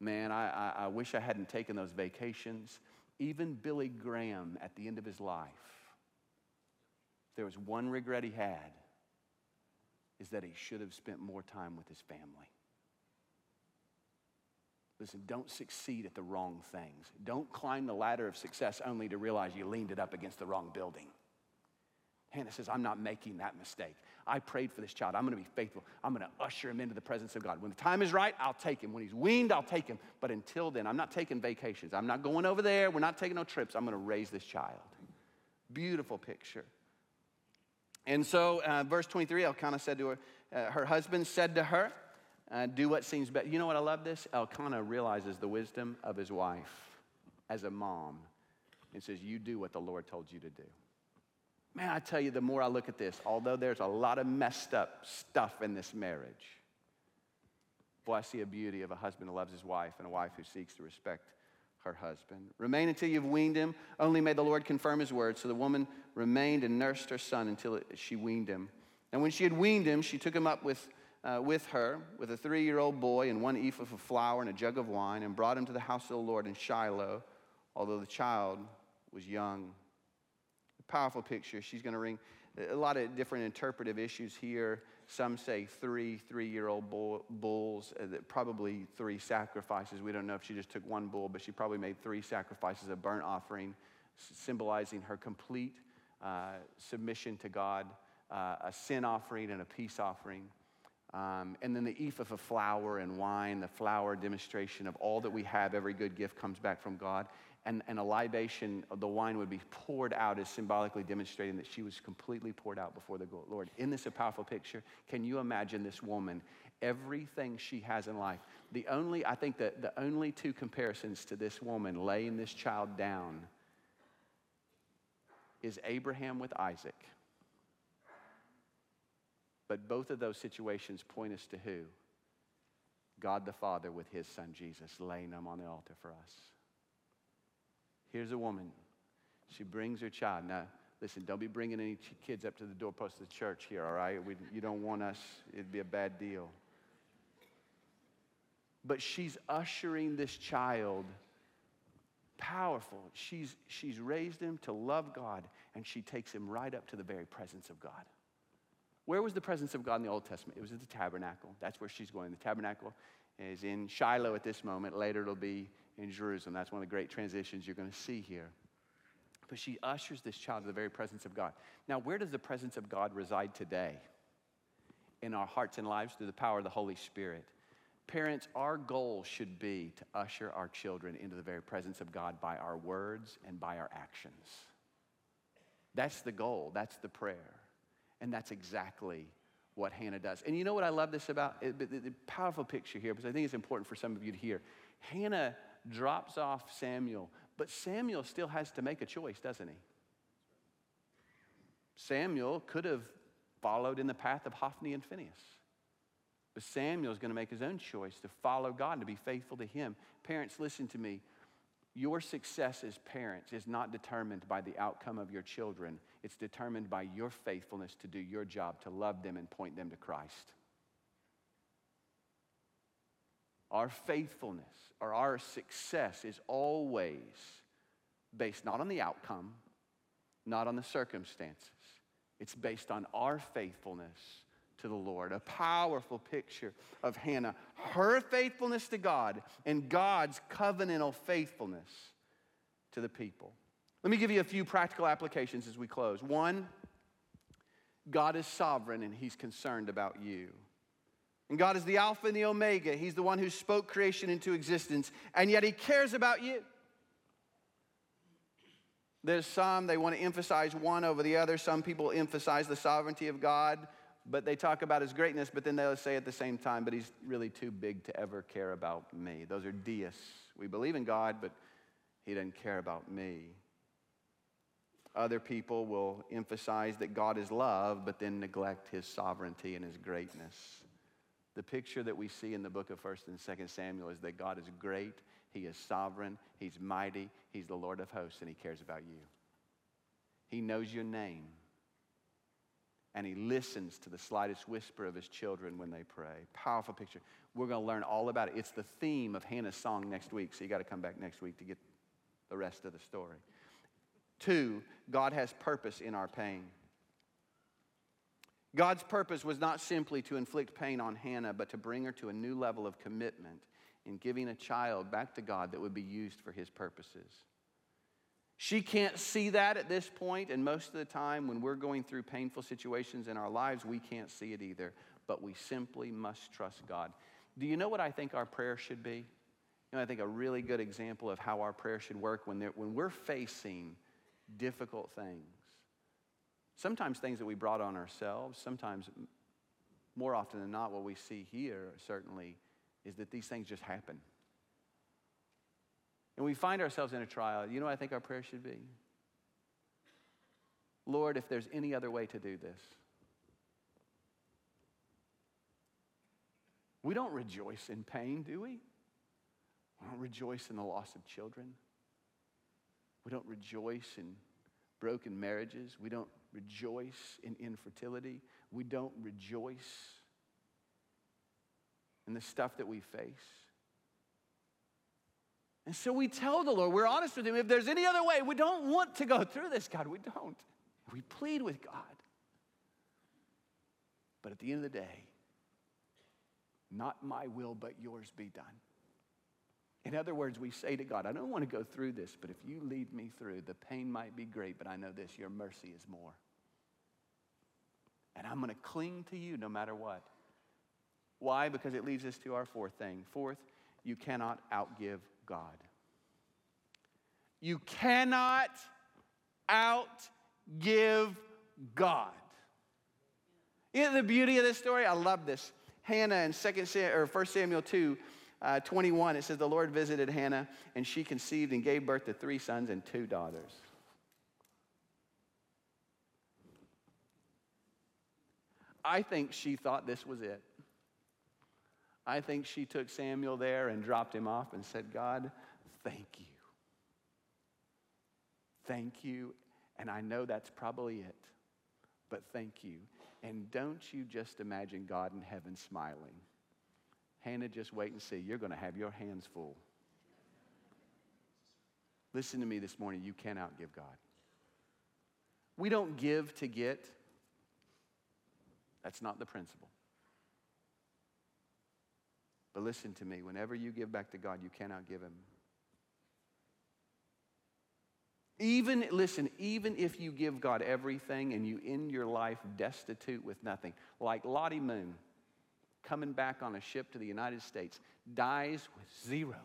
Man, I, I, I wish I hadn't taken those vacations. Even Billy Graham at the end of his life there was one regret he had is that he should have spent more time with his family. Listen, don't succeed at the wrong things. Don't climb the ladder of success only to realize you leaned it up against the wrong building. Hannah says, I'm not making that mistake. I prayed for this child. I'm going to be faithful. I'm going to usher him into the presence of God. When the time is right, I'll take him. When he's weaned, I'll take him. But until then, I'm not taking vacations. I'm not going over there. We're not taking no trips. I'm going to raise this child. Beautiful picture. And so, uh, verse 23, Elkanah said to her, uh, her husband said to her, uh, Do what seems best. You know what I love this? Elkanah realizes the wisdom of his wife as a mom and says, You do what the Lord told you to do. Man, I tell you, the more I look at this, although there's a lot of messed up stuff in this marriage, boy, I see a beauty of a husband who loves his wife and a wife who seeks to respect her husband. Remain until you've weaned him. Only may the Lord confirm his word. So the woman remained and nursed her son until she weaned him. And when she had weaned him, she took him up with, uh, with her, with a three year old boy and one ephah of flour and a jug of wine, and brought him to the house of the Lord in Shiloh, although the child was young. A powerful picture. She's going to ring a lot of different interpretive issues here. Some say three three year old bulls, uh, probably three sacrifices. We don't know if she just took one bull, but she probably made three sacrifices of burnt offering, symbolizing her complete uh, submission to God, uh, a sin offering and a peace offering. Um, and then the ephah of a flour and wine, the flour demonstration of all that we have, every good gift comes back from God and, and a libation of the wine would be poured out as symbolically demonstrating that she was completely poured out before the Lord. In this a powerful picture, can you imagine this woman, everything she has in life? The only, I think that the only two comparisons to this woman laying this child down is Abraham with Isaac. But both of those situations point us to who? God the Father with his son Jesus laying them on the altar for us. Here's a woman. She brings her child. Now, listen, don't be bringing any kids up to the doorpost of the church here, all right? We, you don't want us, it'd be a bad deal. But she's ushering this child powerful. She's, she's raised him to love God, and she takes him right up to the very presence of God. Where was the presence of God in the Old Testament? It was at the tabernacle. That's where she's going. The tabernacle is in Shiloh at this moment. Later, it'll be in Jerusalem. That's one of the great transitions you're going to see here. But she ushers this child to the very presence of God. Now, where does the presence of God reside today? In our hearts and lives through the power of the Holy Spirit. Parents, our goal should be to usher our children into the very presence of God by our words and by our actions. That's the goal, that's the prayer. And that's exactly what Hannah does. And you know what I love this about? The powerful picture here, because I think it's important for some of you to hear. Hannah drops off Samuel, but Samuel still has to make a choice, doesn't he? Samuel could have followed in the path of Hophni and Phinehas. But Samuel is going to make his own choice to follow God and to be faithful to him. Parents, listen to me. Your success as parents is not determined by the outcome of your children, it's determined by your faithfulness to do your job, to love them and point them to Christ. Our faithfulness or our success is always based not on the outcome, not on the circumstances. It's based on our faithfulness to the Lord. A powerful picture of Hannah, her faithfulness to God and God's covenantal faithfulness to the people. Let me give you a few practical applications as we close. One, God is sovereign and He's concerned about you. And God is the Alpha and the Omega. He's the one who spoke creation into existence, and yet He cares about you. There's some, they want to emphasize one over the other. Some people emphasize the sovereignty of God, but they talk about his greatness, but then they'll say at the same time, but he's really too big to ever care about me. Those are deists. We believe in God, but he doesn't care about me. Other people will emphasize that God is love, but then neglect his sovereignty and his greatness. The picture that we see in the book of 1st and 2nd Samuel is that God is great, He is sovereign, He's mighty, He's the Lord of hosts, and He cares about you. He knows your name, and He listens to the slightest whisper of His children when they pray. Powerful picture. We're going to learn all about it. It's the theme of Hannah's song next week, so you got to come back next week to get the rest of the story. Two, God has purpose in our pain. God's purpose was not simply to inflict pain on Hannah, but to bring her to a new level of commitment in giving a child back to God that would be used for his purposes. She can't see that at this point, and most of the time when we're going through painful situations in our lives, we can't see it either, but we simply must trust God. Do you know what I think our prayer should be? You know, I think a really good example of how our prayer should work when, when we're facing difficult things Sometimes things that we brought on ourselves, sometimes more often than not, what we see here certainly is that these things just happen. And we find ourselves in a trial. You know what I think our prayer should be? Lord, if there's any other way to do this, we don't rejoice in pain, do we? We don't rejoice in the loss of children. We don't rejoice in broken marriages. We don't rejoice in infertility. We don't rejoice in the stuff that we face. And so we tell the Lord, we're honest with Him, if there's any other way, we don't want to go through this, God. We don't. We plead with God. But at the end of the day, not my will, but yours be done. In other words, we say to God, I don't want to go through this, but if you lead me through, the pain might be great, but I know this your mercy is more. And I'm going to cling to you no matter what. Why? Because it leads us to our fourth thing. Fourth, you cannot outgive God. You cannot outgive God. Know the beauty of this story? I love this. Hannah in 2 Sam, or 1 Samuel 2 uh, 21, it says, The Lord visited Hannah, and she conceived and gave birth to three sons and two daughters. I think she thought this was it. I think she took Samuel there and dropped him off and said, God, thank you. Thank you. And I know that's probably it, but thank you. And don't you just imagine God in heaven smiling Hannah, just wait and see. You're going to have your hands full. Listen to me this morning. You cannot give God. We don't give to get. That's not the principle. But listen to me. Whenever you give back to God, you cannot give Him. Even, listen, even if you give God everything and you end your life destitute with nothing, like Lottie Moon, coming back on a ship to the United States, dies with zero.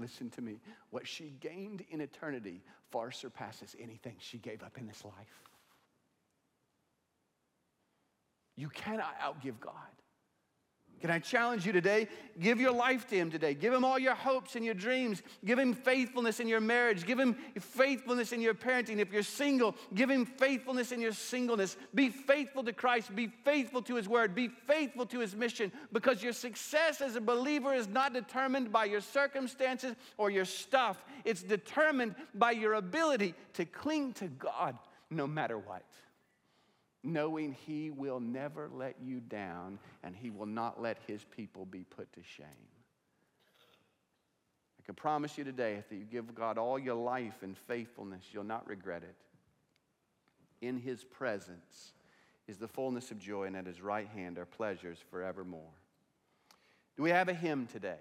Listen to me. What she gained in eternity far surpasses anything she gave up in this life. You cannot outgive God. Can I challenge you today? Give your life to Him today. Give Him all your hopes and your dreams. Give Him faithfulness in your marriage. Give Him faithfulness in your parenting. If you're single, give Him faithfulness in your singleness. Be faithful to Christ. Be faithful to His word. Be faithful to His mission because your success as a believer is not determined by your circumstances or your stuff, it's determined by your ability to cling to God no matter what knowing He will never let you down and He will not let His people be put to shame. I can promise you today, if you give God all your life and faithfulness, you'll not regret it. In His presence is the fullness of joy, and at His right hand are pleasures forevermore. Do we have a hymn today?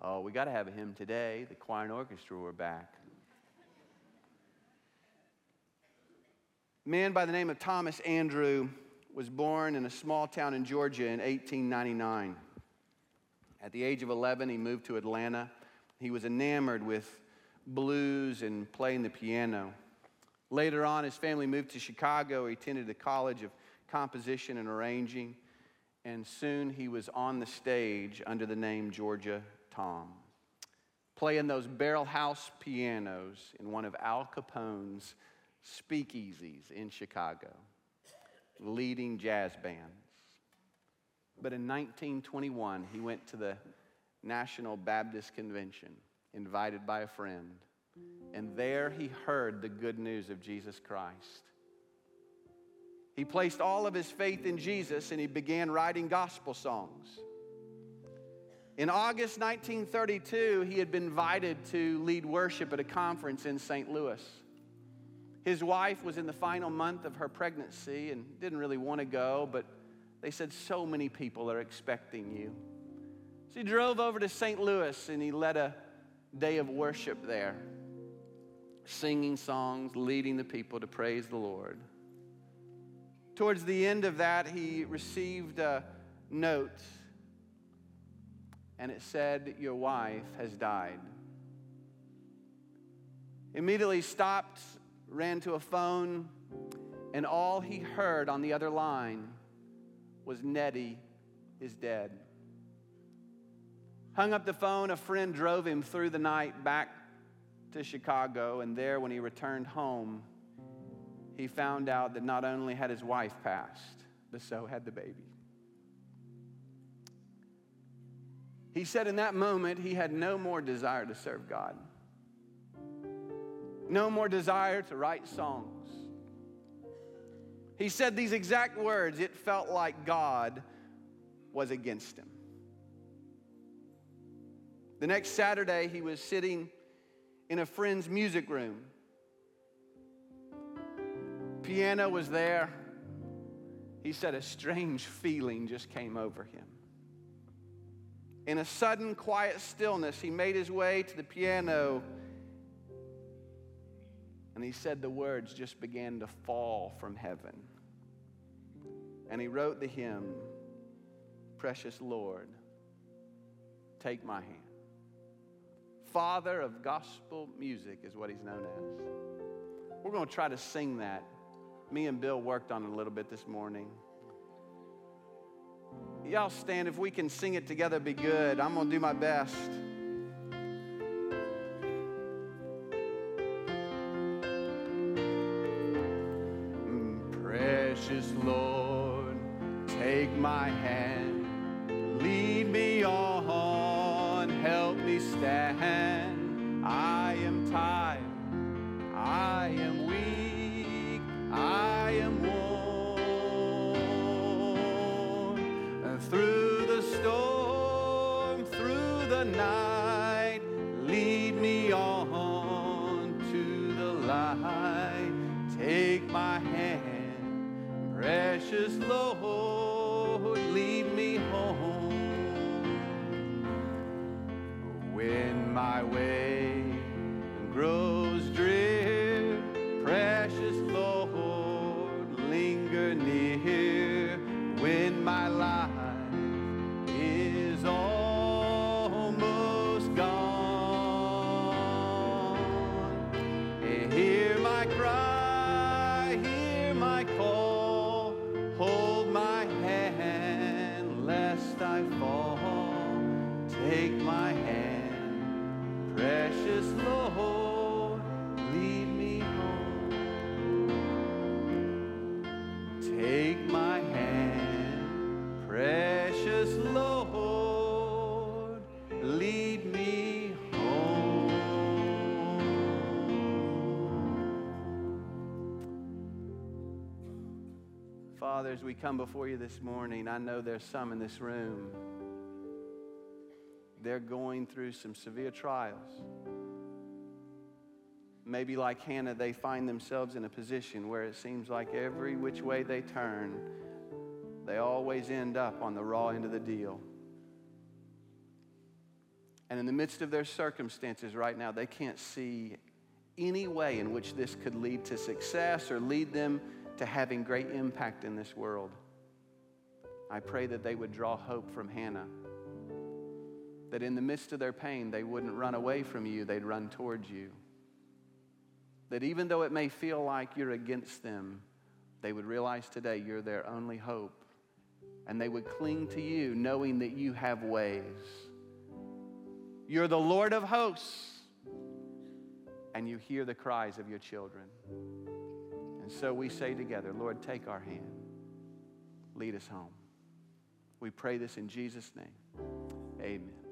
Oh, we got to have a hymn today. The choir and orchestra were back. Man by the name of Thomas Andrew was born in a small town in Georgia in 1899. At the age of 11, he moved to Atlanta. He was enamored with blues and playing the piano. Later on, his family moved to Chicago. He attended the College of Composition and Arranging, and soon he was on the stage under the name Georgia Tom, playing those barrel house pianos in one of Al Capone's speakeasies in Chicago, leading jazz bands. But in 1921, he went to the National Baptist Convention, invited by a friend, and there he heard the good news of Jesus Christ. He placed all of his faith in Jesus and he began writing gospel songs. In August 1932, he had been invited to lead worship at a conference in St. Louis. His wife was in the final month of her pregnancy and didn't really want to go, but they said, So many people are expecting you. So he drove over to St. Louis and he led a day of worship there, singing songs, leading the people to praise the Lord. Towards the end of that, he received a note and it said, Your wife has died. Immediately stopped ran to a phone, and all he heard on the other line was Nettie is dead. Hung up the phone, a friend drove him through the night back to Chicago, and there, when he returned home, he found out that not only had his wife passed, but so had the baby. He said in that moment he had no more desire to serve God no more desire to write songs. He said these exact words it felt like God was against him. The next Saturday, he was sitting in a friend's music room. Piano was there. He said a strange feeling just came over him. In a sudden, quiet stillness, he made his way to the piano and he said the words just began to fall from heaven. And he wrote the hymn, Precious Lord, take my hand. Father of gospel music is what he's known as. We're going to try to sing that. Me and Bill worked on it a little bit this morning. Y'all stand. If we can sing it together, be good. I'm going to do my best. My hand, cry, as we come before you this morning, I know there's some in this room. They're going through some severe trials. Maybe, like Hannah, they find themselves in a position where it seems like every which way they turn, they always end up on the raw end of the deal. And in the midst of their circumstances right now, they can't see any way in which this could lead to success or lead them to having great impact in this world. I pray that they would draw hope from Hannah. That in the midst of their pain, they wouldn't run away from you, they'd run towards you. That even though it may feel like you're against them, they would realize today you're their only hope. And they would cling to you, knowing that you have ways. You're the Lord of hosts, and you hear the cries of your children. And so we say together, Lord, take our hand, lead us home. We pray this in Jesus' name. Amen.